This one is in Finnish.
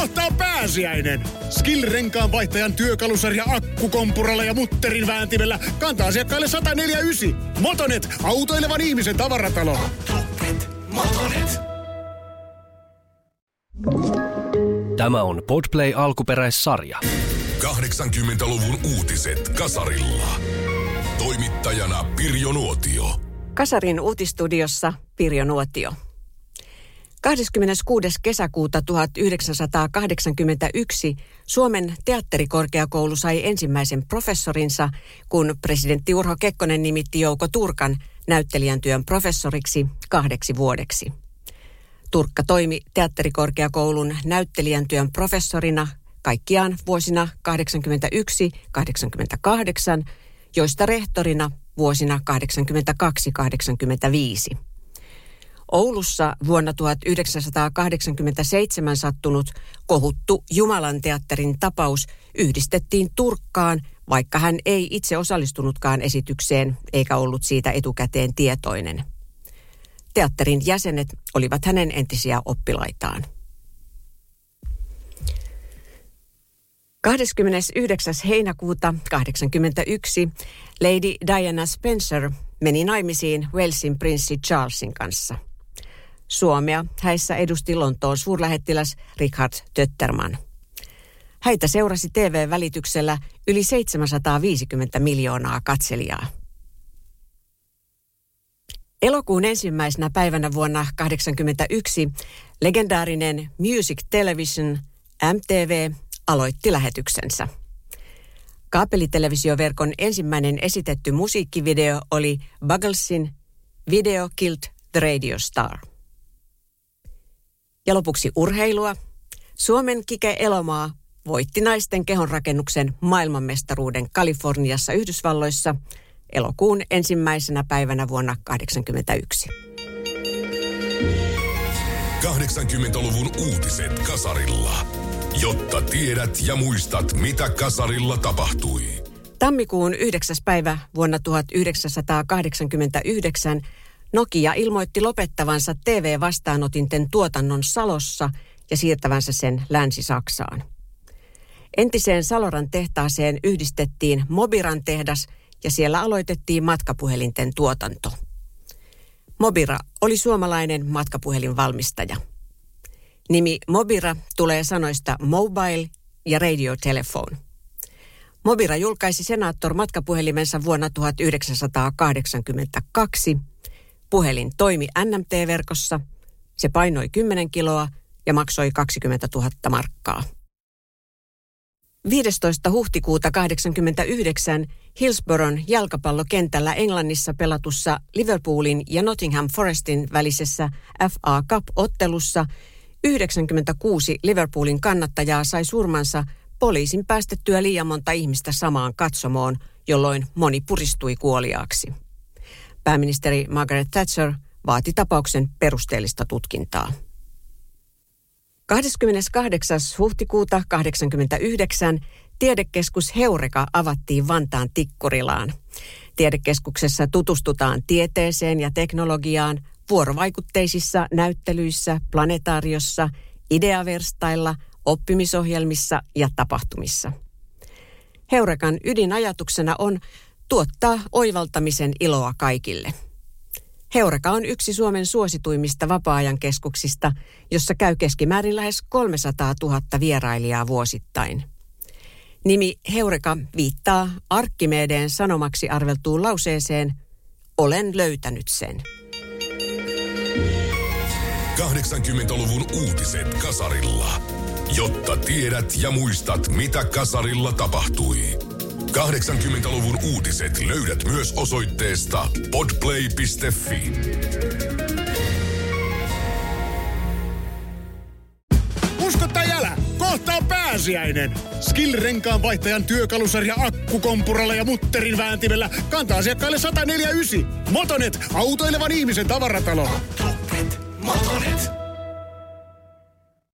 kohta on pääsiäinen. Skill-renkaan vaihtajan työkalusarja akkukompuralla ja mutterin vääntimellä kantaa asiakkaille 149. Motonet, autoilevan ihmisen tavaratalo. Motonet, Motonet. Tämä on Podplay alkuperäissarja. 80-luvun uutiset Kasarilla. Toimittajana Pirjo Nuotio. Kasarin uutistudiossa Pirjo Nuotio. 26. kesäkuuta 1981 Suomen teatterikorkeakoulu sai ensimmäisen professorinsa, kun presidentti Urho Kekkonen nimitti Jouko Turkan näyttelijän työn professoriksi kahdeksi vuodeksi. Turkka toimi teatterikorkeakoulun näyttelijän työn professorina kaikkiaan vuosina 81-88, joista rehtorina vuosina 82-85. Oulussa vuonna 1987 sattunut kohuttu Jumalan teatterin tapaus yhdistettiin Turkkaan, vaikka hän ei itse osallistunutkaan esitykseen eikä ollut siitä etukäteen tietoinen. Teatterin jäsenet olivat hänen entisiä oppilaitaan. 29. heinäkuuta 1981 Lady Diana Spencer meni naimisiin Walesin prinssi Charlesin kanssa. Suomea häissä edusti Lontoon suurlähettiläs Richard Tötterman. Häitä seurasi TV-välityksellä yli 750 miljoonaa katselijaa. Elokuun ensimmäisenä päivänä vuonna 1981 legendaarinen Music Television MTV aloitti lähetyksensä. Kaapelitelevisioverkon ensimmäinen esitetty musiikkivideo oli Bugglesin Video Killed the Radio Star. Ja lopuksi urheilua. Suomen Kike Elomaa voitti naisten kehonrakennuksen maailmanmestaruuden Kaliforniassa Yhdysvalloissa elokuun ensimmäisenä päivänä vuonna 1981. 80-luvun uutiset Kasarilla. Jotta tiedät ja muistat, mitä Kasarilla tapahtui. Tammikuun 9. päivä vuonna 1989 Nokia ilmoitti lopettavansa TV-vastaanotinten tuotannon Salossa ja siirtävänsä sen Länsi-Saksaan. Entiseen Saloran tehtaaseen yhdistettiin Mobiran tehdas ja siellä aloitettiin matkapuhelinten tuotanto. Mobira oli suomalainen matkapuhelinvalmistaja. Nimi Mobira tulee sanoista mobile ja radio telephone. Mobira julkaisi senaattor matkapuhelimensa vuonna 1982 Puhelin toimi NMT-verkossa, se painoi 10 kiloa ja maksoi 20 000 markkaa. 15. huhtikuuta 1989 Hillsboron jalkapallokentällä Englannissa pelatussa Liverpoolin ja Nottingham Forestin välisessä FA Cup-ottelussa 96 Liverpoolin kannattajaa sai surmansa poliisin päästettyä liian monta ihmistä samaan katsomoon, jolloin moni puristui kuoliaaksi. Pääministeri Margaret Thatcher vaati tapauksen perusteellista tutkintaa. 28. huhtikuuta 1989 tiedekeskus Heureka avattiin Vantaan Tikkurilaan. Tiedekeskuksessa tutustutaan tieteeseen ja teknologiaan vuorovaikutteisissa näyttelyissä, planetaariossa, ideaverstailla, oppimisohjelmissa ja tapahtumissa. Heurekan ydinajatuksena on tuottaa oivaltamisen iloa kaikille. Heureka on yksi Suomen suosituimmista vapaa-ajan keskuksista, jossa käy keskimäärin lähes 300 000 vierailijaa vuosittain. Nimi Heureka viittaa Arkkimedeen sanomaksi arveltuun lauseeseen Olen löytänyt sen. 80-luvun uutiset Kasarilla. Jotta tiedät ja muistat, mitä Kasarilla tapahtui. 80-luvun uutiset löydät myös osoitteesta podplay.fi. Usko tai älä, kohta on pääsiäinen. Skill-renkaan vaihtajan työkalusarja akkukompuralla ja mutterin vääntimellä kantaa asiakkaille 149. Motonet, autoilevan ihmisen tavaratalo. Motonet, Motonet.